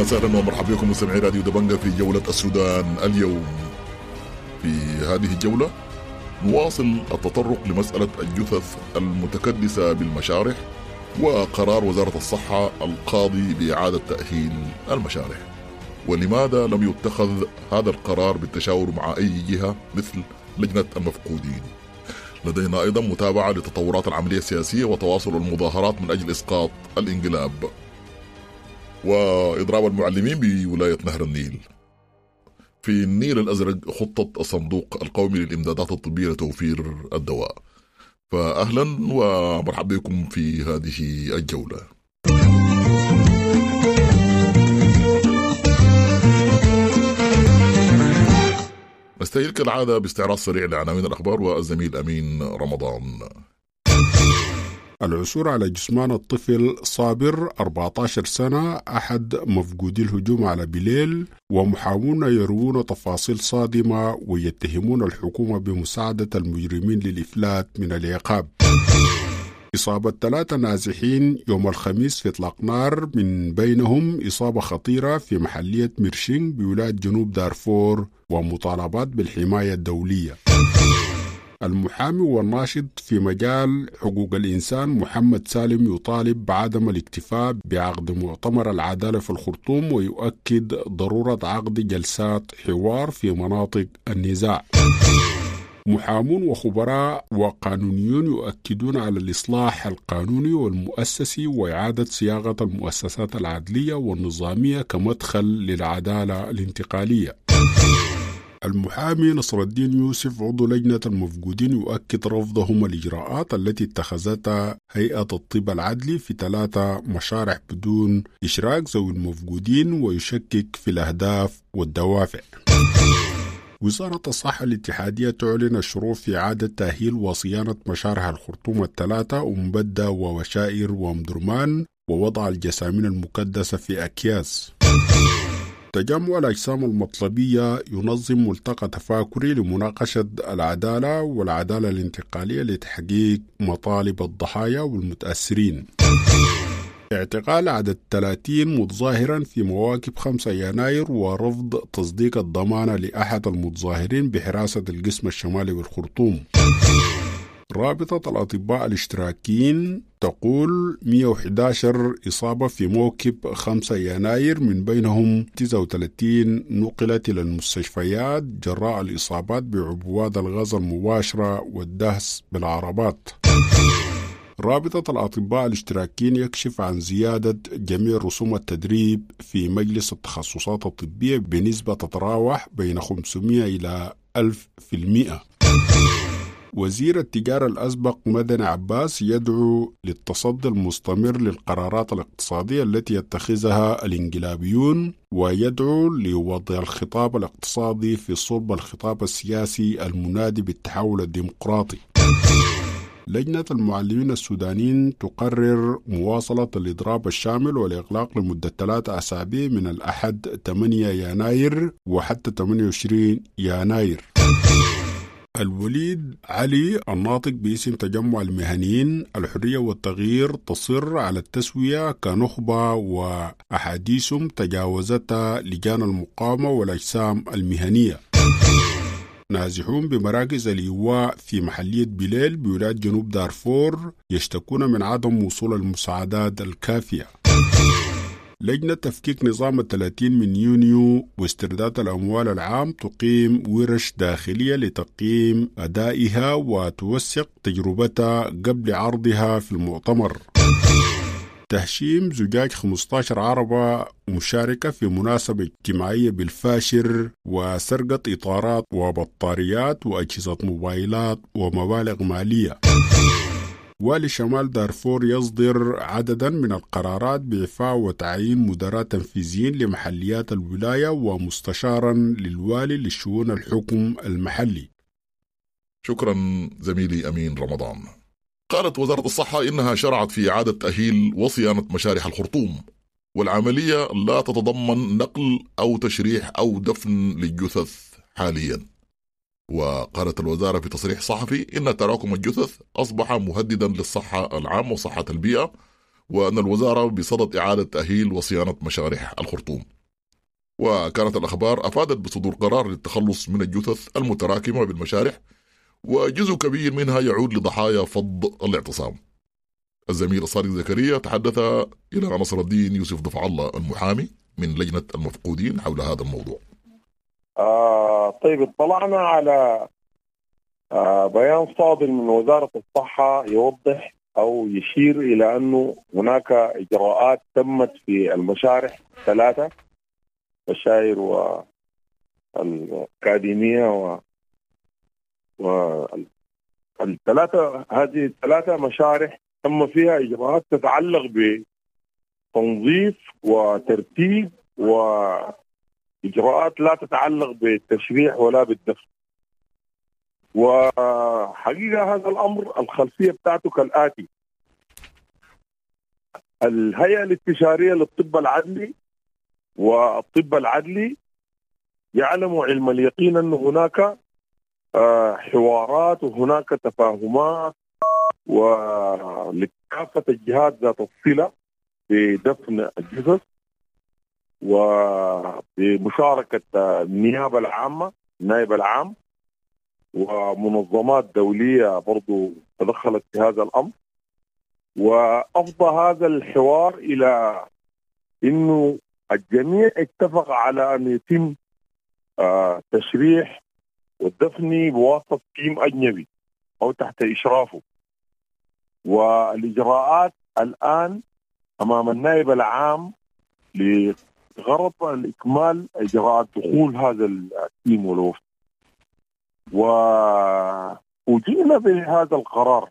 وسهلا ومرحبا بكم مستمعي راديو دبنجة في جولة السودان. اليوم في هذه الجولة نواصل التطرق لمسألة الجثث المتكدسة بالمشارح وقرار وزارة الصحة القاضي بإعادة تأهيل المشارح. ولماذا لم يتخذ هذا القرار بالتشاور مع أي جهة مثل لجنة المفقودين؟ لدينا أيضا متابعة لتطورات العملية السياسية وتواصل المظاهرات من أجل إسقاط الانقلاب. وإضراب المعلمين بولاية نهر النيل. في النيل الأزرق خطة الصندوق القومي للإمدادات الطبية لتوفير الدواء. فأهلا ومرحبا بكم في هذه الجولة. نستهل كالعادة باستعراض سريع لعناوين الأخبار والزميل أمين رمضان. العثور على جثمان الطفل صابر 14 سنة أحد مفقودي الهجوم على بليل ومحامون يروون تفاصيل صادمة ويتهمون الحكومة بمساعدة المجرمين للإفلات من العقاب. إصابة ثلاثة نازحين يوم الخميس في إطلاق نار من بينهم إصابة خطيرة في محلية ميرشينغ بولاية جنوب دارفور ومطالبات بالحماية الدولية. المحامي والناشط في مجال حقوق الإنسان محمد سالم يطالب بعدم الاكتفاء بعقد مؤتمر العدالة في الخرطوم ويؤكد ضرورة عقد جلسات حوار في مناطق النزاع. محامون وخبراء وقانونيون يؤكدون على الإصلاح القانوني والمؤسسي وإعادة صياغة المؤسسات العدلية والنظامية كمدخل للعدالة الانتقالية. المحامي نصر الدين يوسف عضو لجنة المفقودين يؤكد رفضهم الإجراءات التي اتخذتها هيئة الطب العدلي في ثلاثة مشارع بدون إشراك ذوي المفقودين ويشكك في الأهداف والدوافع. وزارة الصحة الاتحادية تعلن الشروع في إعادة تأهيل وصيانة مشارح الخرطوم الثلاثة أم بدة ووشائر وأم ووضع الجسامين المكدسة في أكياس. تجمع الأجسام المطلبية ينظم ملتقى تفاكري لمناقشة العدالة والعدالة الانتقالية لتحقيق مطالب الضحايا والمتأثرين. اعتقال عدد 30 متظاهرا في مواكب 5 يناير ورفض تصديق الضمانة لأحد المتظاهرين بحراسة القسم الشمالي بالخرطوم رابطة الأطباء الاشتراكيين تقول 111 إصابة في موكب 5 يناير من بينهم 39 نقلت إلى المستشفيات جراء الإصابات بعبوات الغاز المباشرة والدهس بالعربات. رابطة الأطباء الاشتراكيين يكشف عن زيادة جميع رسوم التدريب في مجلس التخصصات الطبية بنسبة تتراوح بين 500 إلى 1000 في المئة. وزير التجارة الأسبق مدن عباس يدعو للتصدي المستمر للقرارات الاقتصادية التي يتخذها الانقلابيون ويدعو لوضع الخطاب الاقتصادي في صلب الخطاب السياسي المنادي بالتحول الديمقراطي. لجنة المعلمين السودانيين تقرر مواصلة الإضراب الشامل والإغلاق لمدة ثلاثة أسابيع من الأحد 8 يناير وحتى 28 يناير. الوليد علي الناطق باسم تجمع المهنيين الحرية والتغيير تصر على التسوية كنخبة وأحاديثهم تجاوزتها لجان المقاومة والأجسام المهنية. نازحون بمراكز الإيواء في محلية بليل بولاية جنوب دارفور يشتكون من عدم وصول المساعدات الكافية. لجنة تفكيك نظام الثلاثين من يونيو واسترداد الأموال العام تقيم ورش داخلية لتقييم أدائها وتوثق تجربتها قبل عرضها في المؤتمر. تهشيم زجاج 15 عربة مشاركة في مناسبة اجتماعية بالفاشر وسرقة إطارات وبطاريات وأجهزة موبايلات ومبالغ مالية. والي شمال دارفور يصدر عددا من القرارات بإعفاء وتعيين مدراء تنفيذيين لمحليات الولاية ومستشارا للوالي لشؤون الحكم المحلي. شكرا زميلي أمين رمضان. قالت وزارة الصحة إنها شرعت في إعادة تأهيل وصيانة مشارح الخرطوم والعملية لا تتضمن نقل أو تشريح أو دفن للجثث حاليا. وقالت الوزارة في تصريح صحفي إن تراكم الجثث أصبح مهددا للصحة العامة وصحة البيئة وأن الوزارة بصدد إعادة تأهيل وصيانة مشارح الخرطوم. وكانت الأخبار أفادت بصدور قرار للتخلص من الجثث المتراكمة بالمشارح وجزء كبير منها يعود لضحايا فض الاعتصام. الزميل الصادق زكريا تحدث إلى نصر الدين يوسف ضفع الله المحامي من لجنة المفقودين حول هذا الموضوع. آه طيب اطلعنا على آه بيان صادر من وزارة الصحة يوضح أو يشير إلى أنه هناك إجراءات تمت في المشارح ثلاثة بشاير والأكاديمية و والثلاثة هذه الثلاثة مشارح تم فيها إجراءات تتعلق بتنظيف وترتيب وإجراءات لا تتعلق بالتشريح ولا بالدفن. وحقيقة هذا الأمر الخلفية بتاعته كالآتي. الهيئة الاستشارية للطب العدلي والطب العدلي يعلم علم اليقين أن هناك حوارات وهناك تفاهمات ولكافة الجهات ذات الصلة بدفن الجثث. وبمشاركة النيابة العامة النائب العام ومنظمات دولية برضو تدخلت في هذا الأمر. وأفضى هذا الحوار إلى أنه الجميع اتفق على أن يتم آه تشريح والدفن بواسطة team أجنبي أو تحت إشرافه. والإجراءات الآن أمام النائب العام لغرض الإكمال إجراءات دخول هذا ال team والوفد. وأجينا بهذا القرار.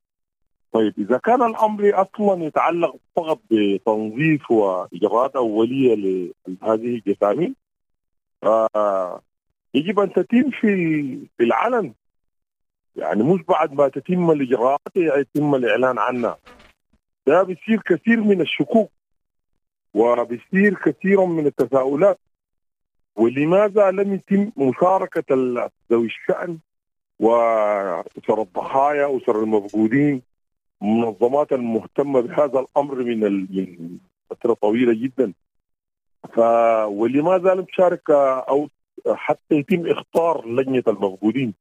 طيب إذا كان الأمر أصلا يتعلق فقط بتنظيف وإجراءات أولية لهذه الجثامين آه يجب أن تتم في في العلن. يعني مش بعد ما تتم الإجراءات يتم الإعلان عنها. ده بيصير كثير من الشكوك. وبيصير كثير من التساؤلات. ولماذا لم يتم مشاركة ذوي الشأن وأسر الضحايا أسر المفقودين المنظمات المهتمة بهذا الأمر من من فترة طويلة جدا؟ ف ولماذا لم تشارك أو حتى يتم اختار لجنة المفقودين؟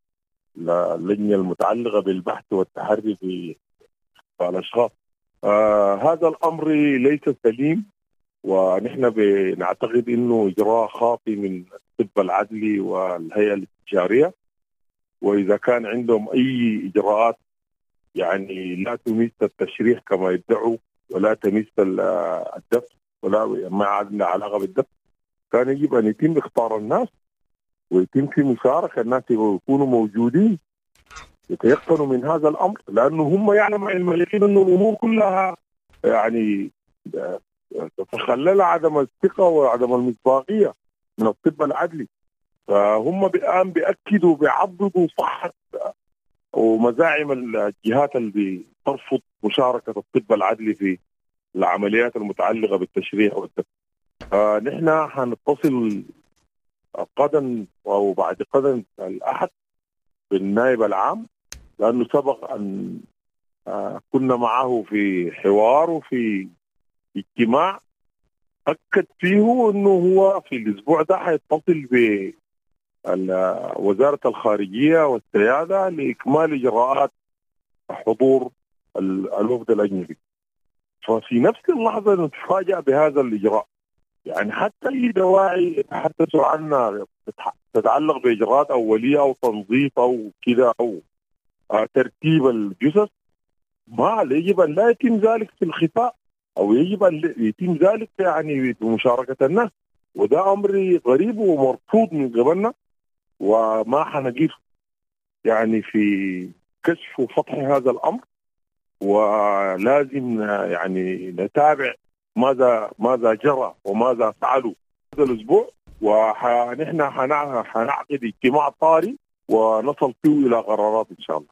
اللجنه المتعلقة بالبحث والتحري في الأشخاص. آه هذا الأمر ليس سليم. ونحن بنعتقد إنه إجراء خاطئ من الطب العدلي والهيئة الاستشاريه وإذا كان عندهم أي إجراءات يعني لا تمس التشريح كما يدعوا ولا تمس الدفع ولا ما عندنا علاقة بالدفع كان يجب أن يتم اختار الناس ويتم في مشاركة الناس يكونوا موجودين يتيقنوا من هذا الأمر. لأنه هم يعلم علم اليقين إنه الأمور كلها يعني تتخلل عدم الثقة وعدم المصداقية من الطب العدلي فهم الان بيأكدوا بيعضدوا صحه ومزاعم الجهات اللي ترفض مشاركة الطب العدلي في العمليات المتعلقة بالتشريح والدفع. آه نحن حنتصل غدا أو بعد غدا الأحد بالنائب العام لأنه سبق أن آه كنا معه في حوار وفي اجتماع أكد فيه إنه هو في الأسبوع ده حيتصل ب وزارة الخارجية والسيادة لإكمال إجراءات حضور الوفد الاجنبي. ففي نفس اللحظة نتفاجأ بهذا الإجراء. يعني حتى أي دواعي يتحدثوا عنها تتعلق بإجراءات أولية أو تنظيف أو كذا أو ترتيب الجثث ما يجب أن لا يتم ذلك في الخفاء أو يجب أن يتم ذلك يعني بمشاركة الناس. وده أمر غريب ومرفوض من قبلنا وما حنقف يعني في كشف وفتح هذا الأمر. ولازم يعني نتابع ماذا ماذا جرى وماذا فعلوا هذا الأسبوع. ونحن حنعقد اجتماع طارئ ونصل فيه إلى قرارات إن شاء الله.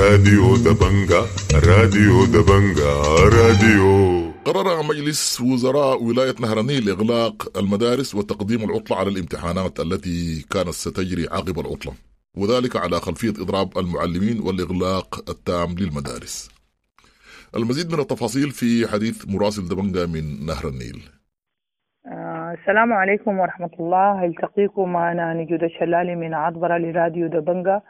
راديو دبنجا راديو دبنجا راديو. قرر مجلس وزراء ولاية نهر النيل إغلاق المدارس وتقديم العطلة على الامتحانات التي كانت ستجري عقب العطلة وذلك على خلفية إضراب المعلمين والإغلاق التام للمدارس. المزيد من التفاصيل في حديث مراسل دبنجة من نهر النيل. آه، السلام عليكم ورحمة الله. التقيكم أنا نجود الشلالي من عطبرة لراديو دبنجة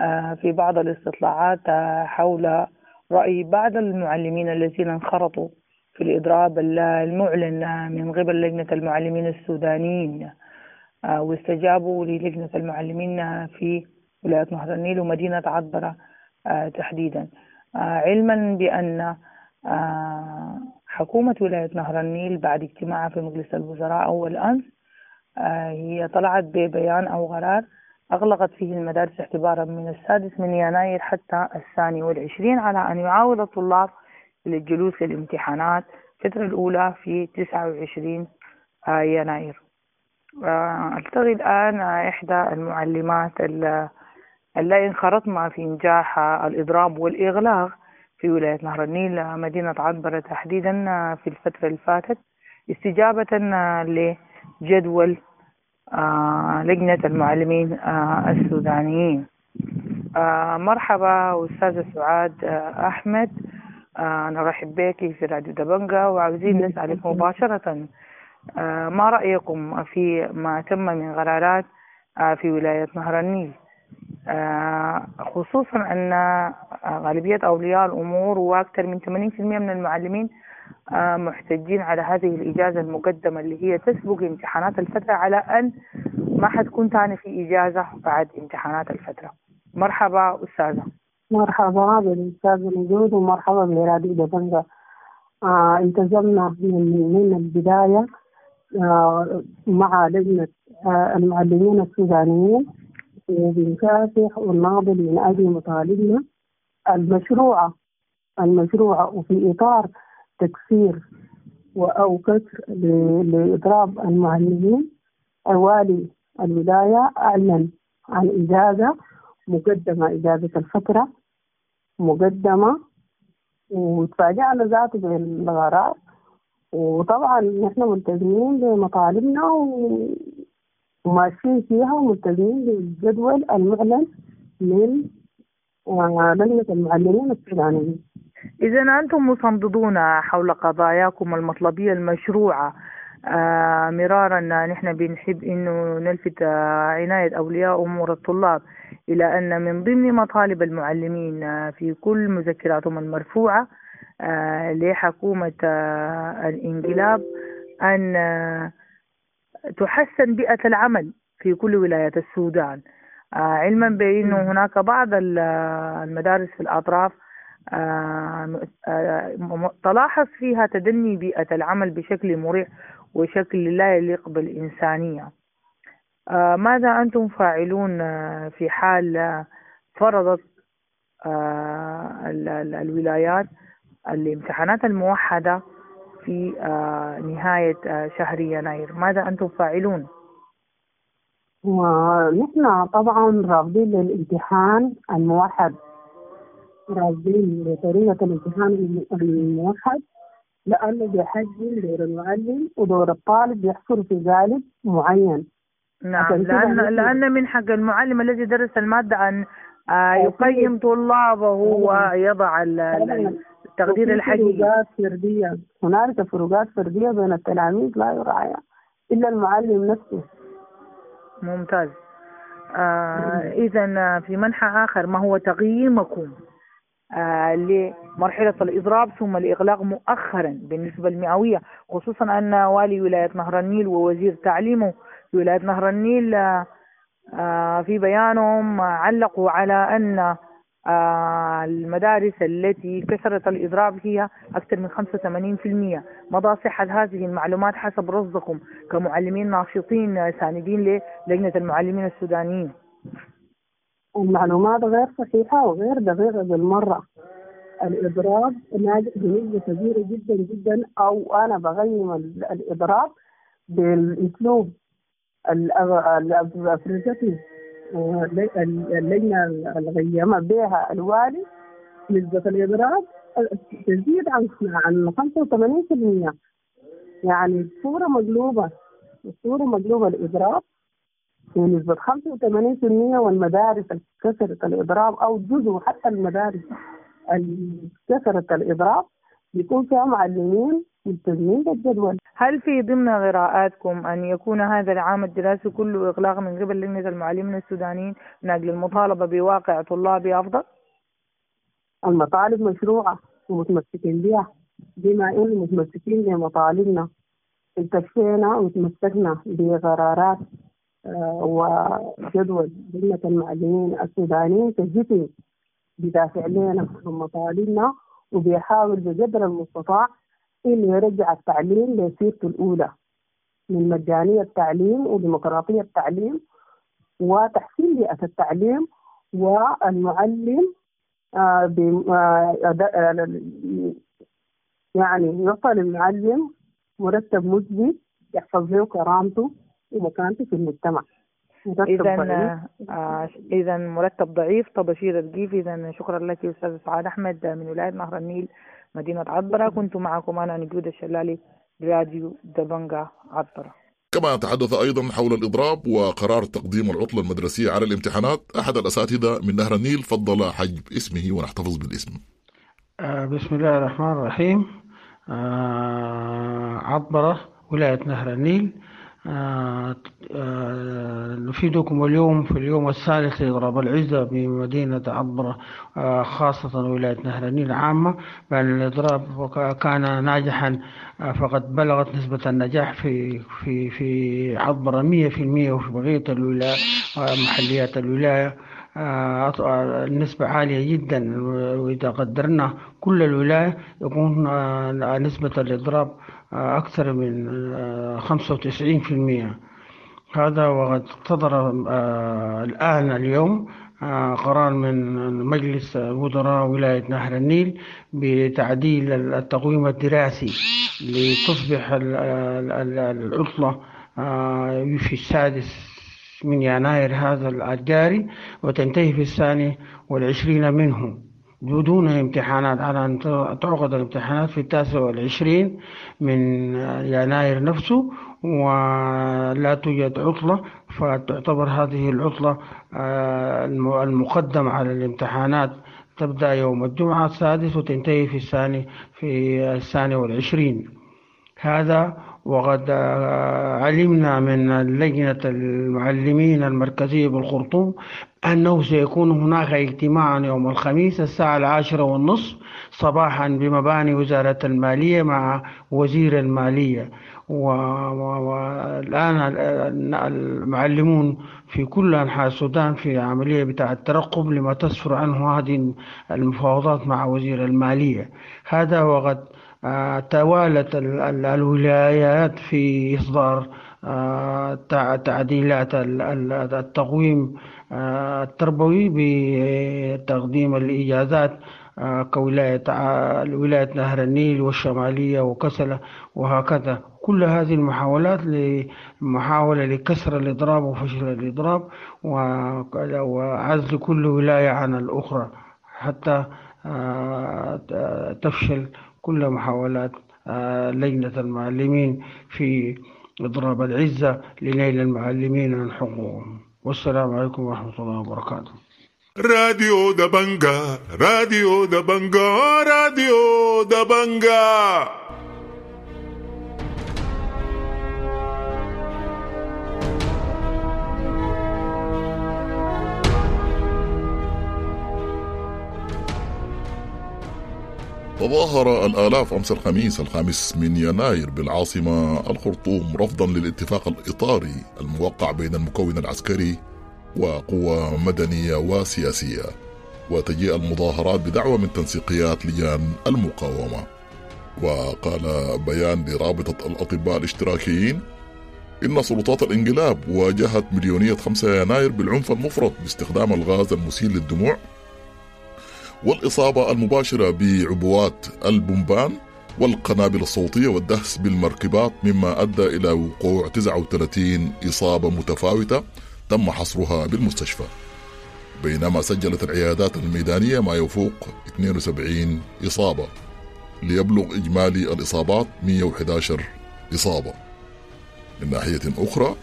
آه، في بعض الاستطلاعات آه، حول رأي بعض المعلمين الذين انخرطوا في الإضراب المعلن من قبل لجنة المعلمين السودانيين. واستجابوا للجنة المعلمين في ولاية نهر النيل ومدينة عطبرة تحديدا. علما بأن حكومة ولاية نهر النيل بعد اجتماعها في مجلس الوزراء أول أمس هي طلعت ببيان أو قرار أغلقت فيه المدارس اعتبارا من السادس من يناير حتى الثاني والعشرين على أن يعاود الطلاب للجلوس للامتحانات. الفترة الأولى في 29 يناير. ألتقي الآن إحدى المعلمات اللي انخرطنا في إنجاح الإضراب والإغلاق في ولاية نهر النيل مدينة عنبرة تحديدا في الفترة اللي فاتت استجابة لجدول لجنة المعلمين السودانيين. مرحبا أستاذة سعاد أحمد. نرحب بك في راديو دبنجة وعاوزين نسألك مباشرة. ما رأيكم في ما تم من قرارات في ولاية نهر النيل؟ خصوصا أن غالبية أولياء الأمور وأكثر من 80% من المعلمين محتجين على هذه الإجازة المقدمة اللي هي تسبق امتحانات الفترة على أن ما حتكون تاني في إجازة بعد امتحانات الفترة. مرحبا أستاذة. مرحبا بالأستاذ نجود ومرحبا براديو دبنجة آه التزمنا من, من البداية آه مع لجنة آه المعلمين السودانيين وبنكافح ونناضل من أجل مطالبنا. المشروعة المشروعة وفي إطار تكسير أو كسر لإضراب المعلمين والي الولاية أعلن عن إجازة مقدمة إجازة الفترة. مقدمة. وتفاجأنا ذاته بالغرار وطبعا نحن ملتزمين بمطالبنا وماشيين فيها وملتزمين بالجدول المعلن من لجنة المعلمين السودانيين. إذا أنتم مصمدون حول قضاياكم المطلبية المشروعة. آه مرارا نحن بنحب إنه نلفت آه عناية أولياء أمور الطلاب إلى أن من ضمن مطالب المعلمين آه في كل مذكراتهم المرفوعة آه لحكومة آه الإنقلاب أن آه تحسن بيئة العمل في كل ولايات السودان. آه علما بانه هناك بعض المدارس في الأطراف آه آه تلاحظ فيها تدني بيئة العمل بشكل مريح وشكل لا يليق بالإنسانية. آه ماذا أنتم فاعلون في حال فرضت الولايات الامتحانات الموحدة في نهاية شهر يناير؟ ماذا أنتم فاعلون؟ ونحن طبعا رافضين للامتحان الموحد رافضين لطريقة الامتحان الموحد. لأنه بيحجم دور المعلم ودور الطالب بيحصل في جانب معين. نعم لأن, لأن من حق المعلم الذي درس المادة أن آه يقيم طلابه ويضع التقدير الحقيقي. فروقات فردية. هنالك فروقات فردية بين التلاميذ لا يراعى إلا المعلم نفسه. ممتاز. آه إذا في منحى آخر ما هو تقييمكم؟ آه لمرحلة الإضراب ثم الإغلاق مؤخرا بالنسبة المئوية خصوصا أن والي ولاية نهر النيل ووزير تعليمه ولاية نهر النيل آه آه في بيانهم علقوا على أن المدارس التي كسرت الإضراب هي أكثر من 85% مدى صحة هذه المعلومات حسب رصدكم كمعلمين ناشطين ساندين للجنة المعلمين السودانيين. المعلومات غير صحيحة وغير دقيقة بالمرة. الإضراب ناجح بنسبة كبيرة جدا جدا أو أنا بقيم الإضراب بالأسلوب الأفريقي اللجنة الغيمة بها الوالي نسبة الإضراب تزيد عن عن 85% يعني الصورة مقلوبة الصورة مقلوبة الإضراب بنسبة 85% والمدارس كسرت الإضراب أو جزء حتى المدارس كثرة الإضراب بيكون فيها معلمين ملتزمين بالجدول هل في ضمن قراءاتكم أن يكون هذا العام الدراسي كله إغلاق من قبل لجنة المعلمين السودانيين من أجل المطالبة بواقع طلابي أفضل؟ المطالب مشروعة ومتمسكين بها بما إن متمسكين بمطالبنا انتفينا وتمسكنا بقرارات آه، وجدول لجنة المعلمين السودانيين تجتني بدافع لنا عن مطالبنا وبيحاول بقدر المستطاع إنه يرجع التعليم لسيرته الأولى من مجانية التعليم وديمقراطية التعليم وتحسين بيئة التعليم والمعلم آه، آه، آه، يعني يوصل المعلم مرتب مجزي يحفظ له كرامته ومكانته في المجتمع. إذا ضعيف. آه إذا مرتب ضعيف طبشير الرغيف إذا شكرا لك أستاذ سعاد أحمد من ولاية نهر النيل مدينة عطبرة. كنت معكم أنا نجود الشلالي راديو دبنجا عطبرة. كما تحدث أيضا حول الإضراب وقرار تقديم العطلة المدرسية على الامتحانات أحد الأساتذة من نهر النيل فضل حجب اسمه ونحتفظ بالاسم. آه، بسم الله الرحمن الرحيم. آه، عطبرة ولاية نهر النيل. نفيدكم اليوم في اليوم الثالث لإضراب العزة بمدينة عطبرة آه، خاصة ولاية نهر النيل عامة. بأن الإضراب كان ناجحا آه، فقد بلغت نسبة النجاح في في في عطبرة 100% وفي بقية الولاية آه، محليات الولاية. آه، آه، النسبة عالية جدا وإذا قدرنا كل الولاية يكون آه، نسبة الإضراب آه، أكثر من آه، 95% هذا وقد صدر آه، الآن اليوم آه، قرار من مجلس وزراء ولاية نهر النيل بتعديل التقويم الدراسي لتصبح ال- ال- ال- العطلة آه، في السادس من يناير هذا الجاري وتنتهي في الثاني والعشرين منه. بدون امتحانات على أن تعقد الامتحانات في التاسع والعشرين من يناير نفسه ولا توجد عطلة فتعتبر هذه العطلة آه، الم- المقدم على الامتحانات. تبدأ يوم الجمعة السادس وتنتهي في الثاني في الثاني والعشرين. هذا وقد آه، علمنا من لجنة المعلمين المركزية بالخرطوم أنه سيكون هناك اجتماع يوم الخميس الساعة العاشرة والنصف صباحا بمباني وزارة المالية مع وزير المالية. والآن ال- المعلمون في كل أنحاء السودان في عملية بتاع الترقب لما تسفر عنه هذه المفاوضات مع وزير المالية. هذا وقد توالت ال- ال- الولايات في إصدار آه، تع- تعديلات ال- ال- التقويم آه، التربوي بتقديم الإجازات آه، كولاية ولاية نهر النيل والشمالية وكسلة وهكذا. كل هذه المحاولات لمحاولة لكسر الإضراب وفشل الإضراب وعزل كل ولاية عن الأخرى حتى آه، تفشل كل محاولات آه، لجنة المعلمين في إضراب العزة لنيل المعلمين عن حقوقهم والسلام عليكم ورحمة الله وبركاته. راديو دبنجا راديو دبنجا راديو دبنجا. تظاهر الآلاف أمس الخميس الخامس من يناير بالعاصمة الخرطوم رفضا للاتفاق الإطاري الموقع بين المكون العسكري وقوى مدنية وسياسية وتجيء المظاهرات بدعوى من تنسيقيات لجان المقاومة. وقال بيان لرابطة الأطباء الاشتراكيين إن سلطات الإنقلاب واجهت مليونية 5 يناير بالعنف المفرط باستخدام الغاز المسيل للدموع والإصابة المباشرة بعبوات البومبان والقنابل الصوتية والدهس بالمركبات مما أدى إلى وقوع 39 إصابة متفاوتة تم حصرها بالمستشفى. بينما سجلت العيادات الميدانية ما يفوق 72 إصابة ليبلغ إجمالي الإصابات 111 إصابة. من ناحية أخرى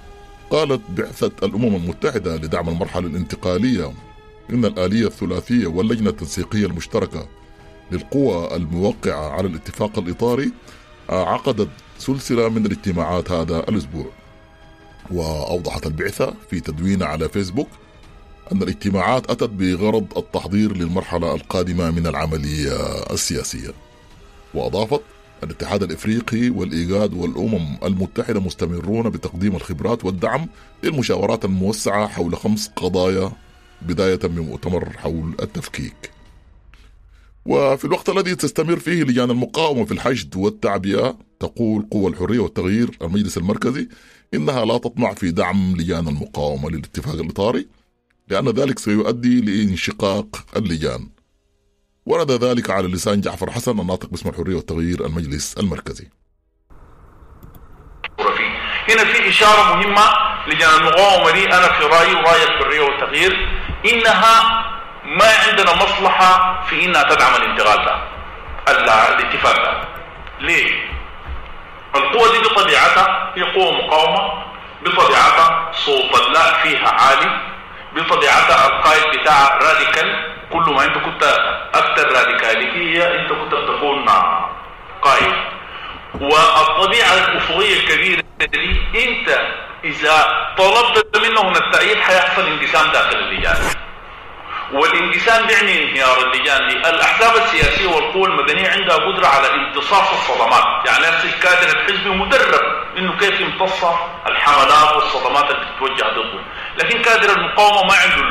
قالت بعثة الأمم المتحدة لدعم المرحلة الانتقالية إن الآلية الثلاثية واللجنة التنسيقية المشتركة للقوى الموقعة على الاتفاق الإطاري عقدت سلسلة من الاجتماعات هذا الأسبوع. وأوضحت البعثة في تدوين على فيسبوك أن الاجتماعات أتت بغرض التحضير للمرحلة القادمة من العملية السياسية. وأضافت الاتحاد الإفريقي والايجاد والأمم المتحدة مستمرون بتقديم الخبرات والدعم للمشاورات الموسعة حول خمس قضايا بداية من مؤتمر حول التفكيك. وفي الوقت الذي تستمر فيه لجان المقاومة في الحشد والتعبئة تقول قوى الحرية والتغيير المجلس المركزي إنها لا تطمع في دعم لجان المقاومة للاتفاق الإطاري لأن ذلك سيؤدي لانشقاق اللجان. ورد ذلك على لسان جعفر حسن الناطق باسم الحرية والتغيير المجلس المركزي. هنا في إشارة مهمة لجان المقاومه دي أنا في رأيي وراي الحريه والتغيير إنها ما عندنا مصلحة في إنها تدعم الانتقال ده الاتفاق ده. ليه؟ القوة دي بطبيعتها هي قوة مقاومة بطبيعتها صوت اللا فيها عالي بطبيعتها القائد بتاعها راديكال كل ما أنت كنت أكثر راديكاليه أنت كنت بتكون قائد والطبيعة الأفقية الكبيرة دي أنت إذا طلبت منهم التأييد حيحصل انقسام داخل اللجان. والانقسام بيعني انهيار اللجان. دي الاحزاب السياسية والقوى المدنية عندها قدرة على امتصاص الصدمات. يعني نفس الكادر الحزبي مدرب إنه كيف يمتص الحملات والصدمات اللي بتتوجه ضده. لكن كادر المقاومة ما عنده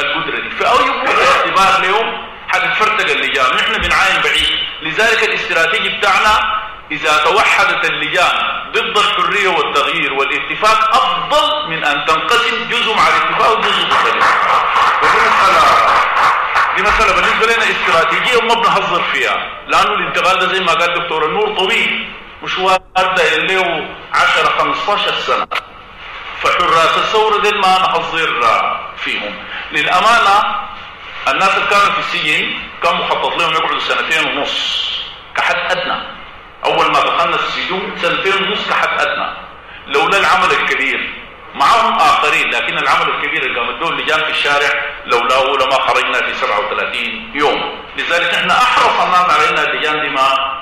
القدرة دي. فاي اعتبار اليوم حتتفرتق اللجان. نحن بنعاين بعيد. لذلك الاستراتيجي بتاعنا إذا توحدت اللجان ضد الحرية والتغيير والاتفاق أفضل من أن تنقسم جزء مع الاتفاق وجزء الاتفاق ودي مساله دي مسألة بالنسبة لنا استراتيجية وما بنهزر فيها. لأنه الانتقال ده زي ما قال دكتور النور طويل مشوار ده له 10 15 سنة. فحراس الثورة دي ما نهزر فيهم. للأمانة الناس اللي كانوا في السجن كان مخطط لهم يقعدوا سنتين ونص كحد أدنى. أول ما دخلنا السجون سنتين ونص كحد أدنى. لولا العمل الكبير. معهم آخرين لكن العمل الكبير اللي قامت به اللجان في الشارع لولاه لما خرجنا في 37 يوم. لذلك إحنا أحرص الناس على ان اللجان دي ما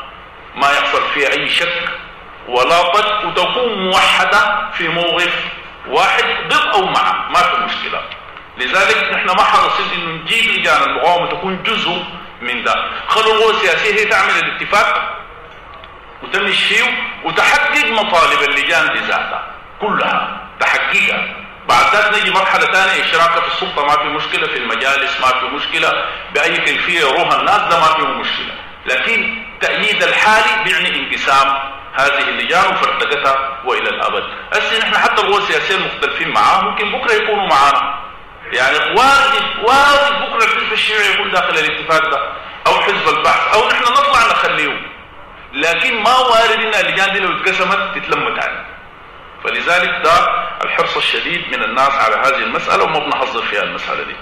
ما يحصل فيها أي شك ولا ضد وتكون موحدة في موقف واحد ضد أو مع. ما في مشكلة. لذلك نحن ما حرصين إنه نجيب لجان المقاومه تكون جزء من ده. خلوا القوى السياسية هي تعمل الاتفاق. وتمشي وتحقق مطالب اللجان دي ذاتها كلها. تحققها بعد ذلك نجي مرحلة ثانية. إشراكها في السلطة ما في مشكلة في المجالس ما في مشكلة. بأي كيفية يروها الناس ده ما فيه مشكلة. لكن تأييد الحالي بيعني انقسام هذه اللجان وفرتقتها وإلى الأبد. هسه نحن حتى القوى السياسية المختلفين معاه ممكن بكرة يكونوا معانا. يعني وارد وارد بكرة الحزب الشيوعي يكون داخل الاتفاق ده أو حزب البحث أو نحن نطلع نخليه لكن ما وارد إن اللجان دي لو اتقسمت تتلم تاني فلذلك ده الحرص الشديد من الناس على هذه المسألة وما بنحظر فيها المسألة دي.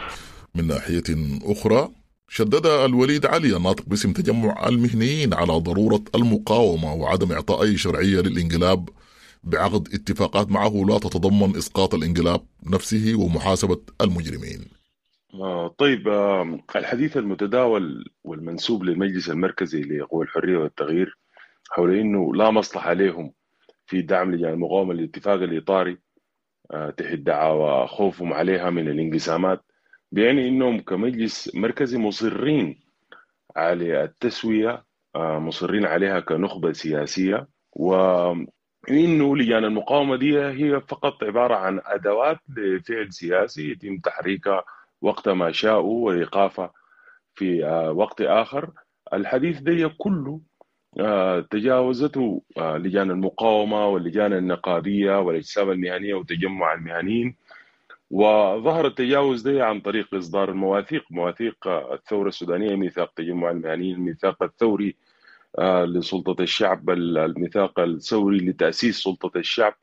من ناحية أخرى شدد الوليد علي الناطق باسم تجمع المهنيين على ضرورة المقاومة وعدم إعطاء أي شرعية للإنقلاب بعقد اتفاقات معه لا تتضمن إسقاط الإنقلاب نفسه ومحاسبة المجرمين. آه طيب آه الحديث المتداول والمنسوب للمجلس المركزي لقوى الحرية والتغيير حول أنه لا مصلحة لهم في دعم لجان المقاومة للاتفاق الإطاري. آه تحت دعاوى خوفهم عليها من الانقسامات. بيعني إنهم كمجلس مركزي مصرين على التسوية مصرين عليها كنخبة سياسية. وانه لجان المقاومة دي هي فقط عبارة عن أدوات لفعل سياسي يتم تحريكها وقت ما شاءوا وإيقافها في وقت آخر. الحديث ده كله تجاوزته لجان المقاومة واللجان النقابيه والأجسام المهنية وتجمع المهنيين. وظهر التجاوز ده عن طريق إصدار المواثيق مواثيق الثورة السودانية ميثاق تجمع المهنيين الميثاق الثوري لسلطة الشعب الميثاق الثوري لتأسيس سلطة الشعب.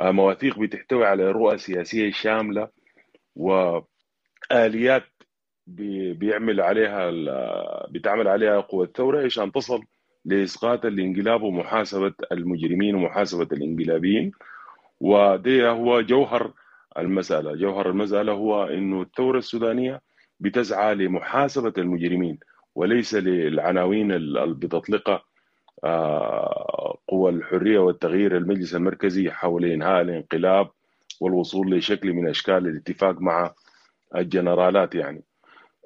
مواثيق بتحتوي على رؤى سياسية شاملة وآليات بيعمل عليها بتعمل عليها قوى الثورة عشان تصل لإسقاط الانقلاب ومحاسبة المجرمين ومحاسبة الانقلابيين. وده هو جوهر المسألة. جوهر المسألة هو أنه الثورة السودانية بتسعى لمحاسبة المجرمين وليس للعناوين اللي بتطلقها آه، قوى الحرية والتغيير المجلس المركزي حول إنهاء الانقلاب والوصول لشكل من أشكال الاتفاق مع الجنرالات يعني.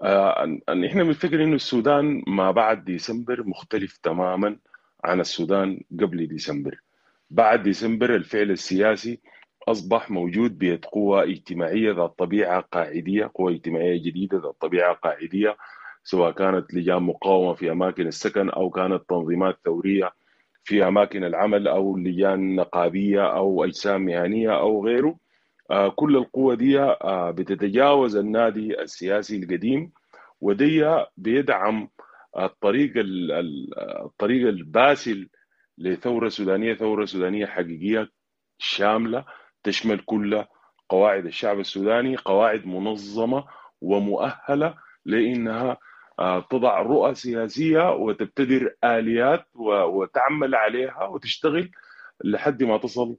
آه، إحنا بنفتكر إنه السودان ما بعد ديسمبر مختلف تماما عن السودان قبل ديسمبر. بعد ديسمبر الفعل السياسي أصبح موجود بيد قوى اجتماعية ذات طبيعة قاعدية قوى اجتماعية جديدة ذات طبيعة قاعدية سواء كانت لجان مقاومة في أماكن السكن أو كانت تنظيمات ثورية في أماكن العمل أو لجان نقابية أو أجسام مهنية أو غيره. كل القوى دي آه، بتتجاوز النادي السياسي القديم ودي بيدعم الطريق الطريق الباسل لثورة سودانية ثورة سودانية حقيقية شاملة تشمل كل قواعد الشعب السوداني قواعد منظمة ومؤهلة لإنها آه، تضع رؤى سياسية وتبتدر آليات وتعمل عليها وتشتغل لحد ما تصل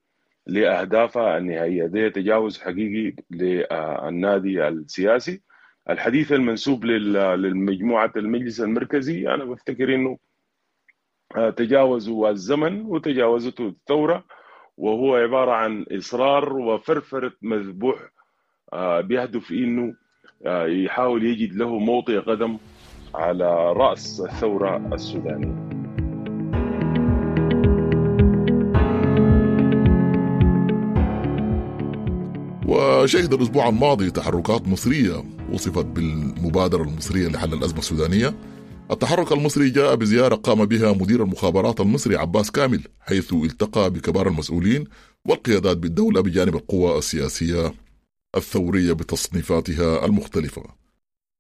لأهدافها النهائية. ده تجاوز حقيقي للنادي السياسي. الحديث المنسوب للمجموعة المجلس المركزي أنا بفتكر إنه آه، تجاوزوا الزمن وتجاوزته الثورة وهو عبارة عن إصرار وفرفرة مذبوح آه، بيهدف إنه يحاول يجد له موطئ قدم على رأس الثورة السودانية. وشهد الأسبوع الماضي تحركات مصرية وصفت بالمبادرة المصرية لحل الأزمة السودانية. التحرك المصري جاء بزيارة قام بها مدير المخابرات المصري عباس كامل حيث التقى بكبار المسؤولين والقيادات بالدولة بجانب القوى السياسية الثورية بتصنيفاتها المختلفة.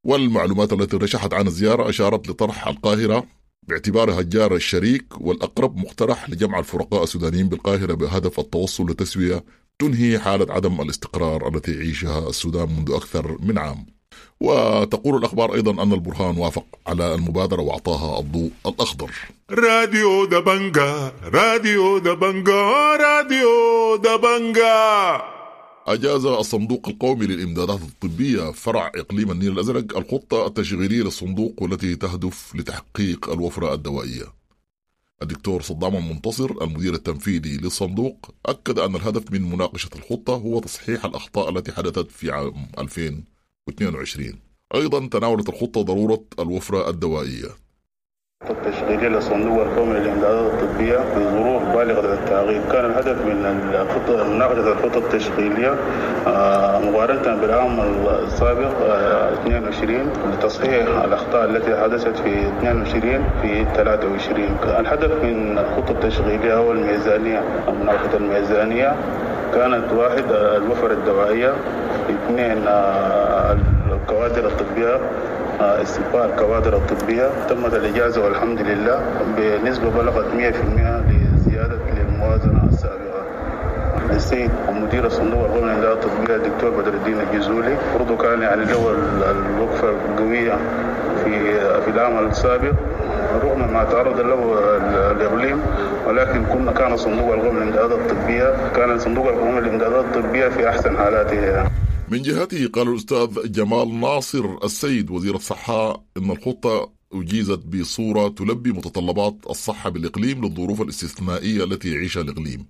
والمعلومات التي رشحت عن الزيارة أشارت لطرح القاهرة باعتبارها الجار الشريك والأقرب مقترح لجمع الفرقاء السودانيين بالقاهرة بهدف التوصل لتسوية تنهي حالة عدم الاستقرار التي يعيشها السودان منذ أكثر من عام. وتقول الأخبار أيضا أن البرهان وافق على المبادرة وأعطاها الضوء الأخضر. راديو دبنجا راديو دبنجا راديو دبنجا أجاز الصندوق القومي للإمدادات الطبية فرع إقليم النيل الأزرق الخطة التشغيلية للصندوق والتي تهدف لتحقيق الوفرة الدوائية. الدكتور صدام المنتصر المدير التنفيذي للصندوق أكد أن الهدف من مناقشة الخطة هو تصحيح الأخطاء التي حدثت في عام 2022 أيضا تناولت الخطة ضرورة الوفرة الدوائية. التشغيلية للصندوق القومي للإمدادات الطبية في ظروف بالغة التعقيد. كان الهدف من الخطة مناقشة الخطة التشغيلية آه، مقارنة بالعام السابق 22 آه، لتصحيح الأخطاء التي حدثت في 22 في 23 الهدف من الخطة التشغيلية هو الميزانية. مناقشة الميزانية كانت واحد الوفر الدوائية اثنين آه، الكوادر الطبية استقبال الكوادر الطبية. تمت الإجازة والحمد لله بنسبة بلغت 100% لزيادة للموازنة السابقة. السيد مدير الصندوق القومي للإدارة الطبية الدكتور بدر الدين الجزولي برضه كان يعني له الوقفة القوية في في العام السابق رغم ما تعرض له الإقليم ولكن كنا كان الصندوق القومي للامدادات الطبية كان الصندوق القومي للامدادات الطبية في أحسن حالاته. من جهته قال الأستاذ جمال ناصر السيد وزير الصحة إن الخطة أجيزت بصورة تلبي متطلبات الصحة بالإقليم للظروف الاستثنائية التي يعيشها الإقليم.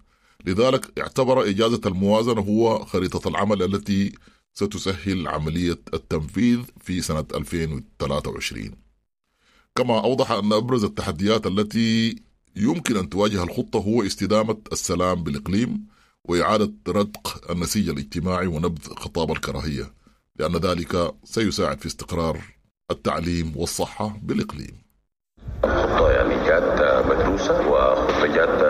لذلك اعتبر إجازة الموازنة هو خريطة العمل التي ستسهل عملية التنفيذ في سنة 2023 كما أوضح أن أبرز التحديات التي يمكن أن تواجه الخطة هو استدامة السلام بالإقليم وإعادة رتق النسيج الاجتماعي ونبذ خطاب الكراهية لأن ذلك سيساعد في استقرار التعليم والصحة بالإقليم. خطة يعني جات مدروسة وخطة جات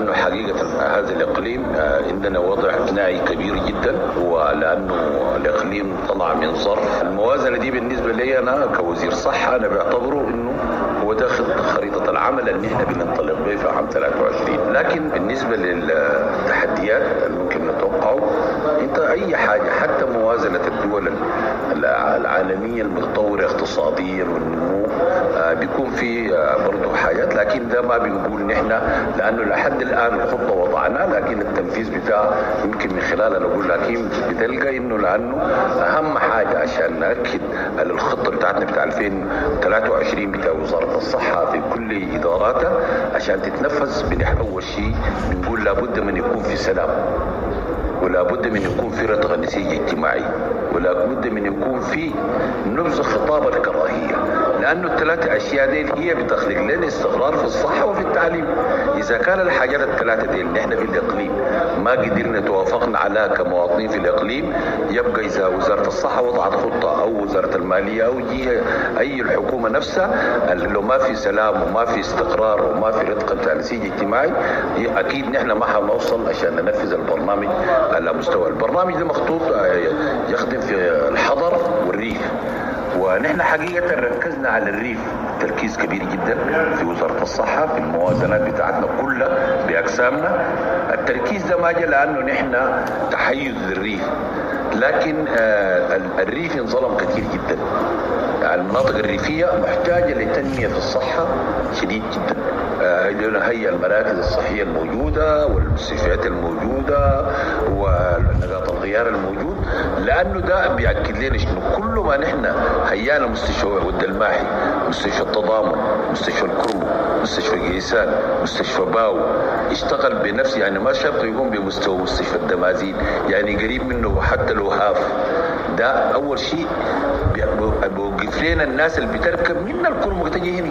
لأنه حقيقة هذا الإقليم عندنا وضع ناعي كبير جدا ولأنه الإقليم طلع من ظرف الموازنة دي بالنسبة لي أنا كوزير صحة أنا بعتبره إنه هو داخل خريطة العمل اللي إحنا بننطلق به في عام 23 لكن بالنسبة للتحديات اللي ممكن نتوقعه أنت أي حاجة حتى موازنة الدول العالمية المتطورة اقتصاديا والنمو آه، بيكون في آه، برضه حاجات لكن ده ما بنقول نحن لأنه لحد الآن الخطة وضعناها لكن التنفيذ بتاعها يمكن من خلالها نقول لكن بتلقى إنه لأنه أهم حاجة عشان نأكد الخطة بتاعتنا بتاع 2023 بتاع وزارة الصحة في كل إداراتها عشان تتنفذ بنح أول شيء بنقول لابد من يكون في سلام ولا بد من يكون في رتق نسيج اجتماعي ولا بد من يكون في نبذ خطاب الكراهية. لأنه الثلاثه أشياء دي هي بتخلق لنا استقرار في الصحة وفي التعليم. إذا كان الحاجات الثلاثة دي نحن في الإقليم ما قدرنا توافقنا عليها كمواطنين في الإقليم يبقى إذا وزارة الصحة وضعت خطة أو وزارة المالية أو جهة أي الحكومة نفسها لو ما في سلام وما في استقرار وما في رتق بتاع نسيج اجتماعي أكيد نحن ما حنوصل عشان ننفذ البرنامج على مستوى البرنامج ده مخطوط يخدم في الحضر والريف. ونحن حقيقة ركزنا على الريف. تركيز كبير جدا في وزارة الصحة في الموازنات بتاعتنا كلها بأقسامنا. التركيز ده ما جاء لأنه نحن تحيز للريف. لكن الريف انظلم كثير جدا. المناطق الريفية محتاجة لتنمية في الصحة شديد جدا. هي المراكز الصحية الموجودة والمستشفيات الموجودة ونقاط الغيار الموجود لأنه ده بيأكد لنا شنو كل ما نحن هيانا مستشفى ود الماحي مستشفى التضامن مستشفى الكرمك مستشفى جيسان مستشفى باو اشتغل بنفس يعني ما شرط يقوم بمستوى مستشفى الدمازين يعني قريب منه حتى لو half. ده أول شيء بيوقف لنا الناس اللي بتركب من الكرمك تجي هنا.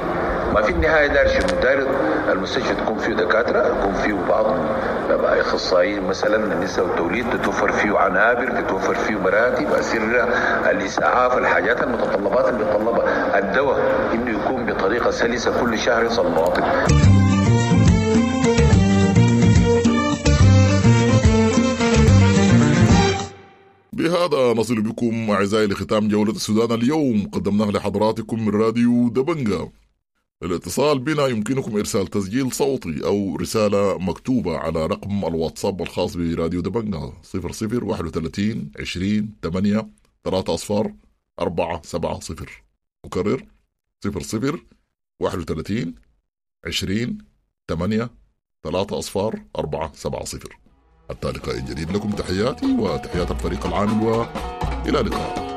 ما في النهاية داير شنو؟ داير المستشفى تكون فيه دكاترة يكون فيه بعض اخصائيين مثلا النساء والتوليد تتوفر فيه عنابر تتوفر فيه مراتب اسره الإسعاف الحاجات المتطلبات اللي بيتطلبها الدواء إنه يكون بطريقة سلسة كل شهر يصل المواطن بهذا نصل بكم أعزائي لختام جولة السودان اليوم. قدمناه لحضراتكم من راديو دبنجا. الاتصال بنا يمكنكم إرسال تسجيل صوتي أو رسالة مكتوبة على رقم الواتساب الخاص براديو دبنجا 00 31 20 8 3 أصفار 4 7 0 أكرر 00 31 20 8 3 أصفار 4 7 0 حتى لقاء جديد لكم تحياتي وتحيات الفريق العامل وإلى اللقاء.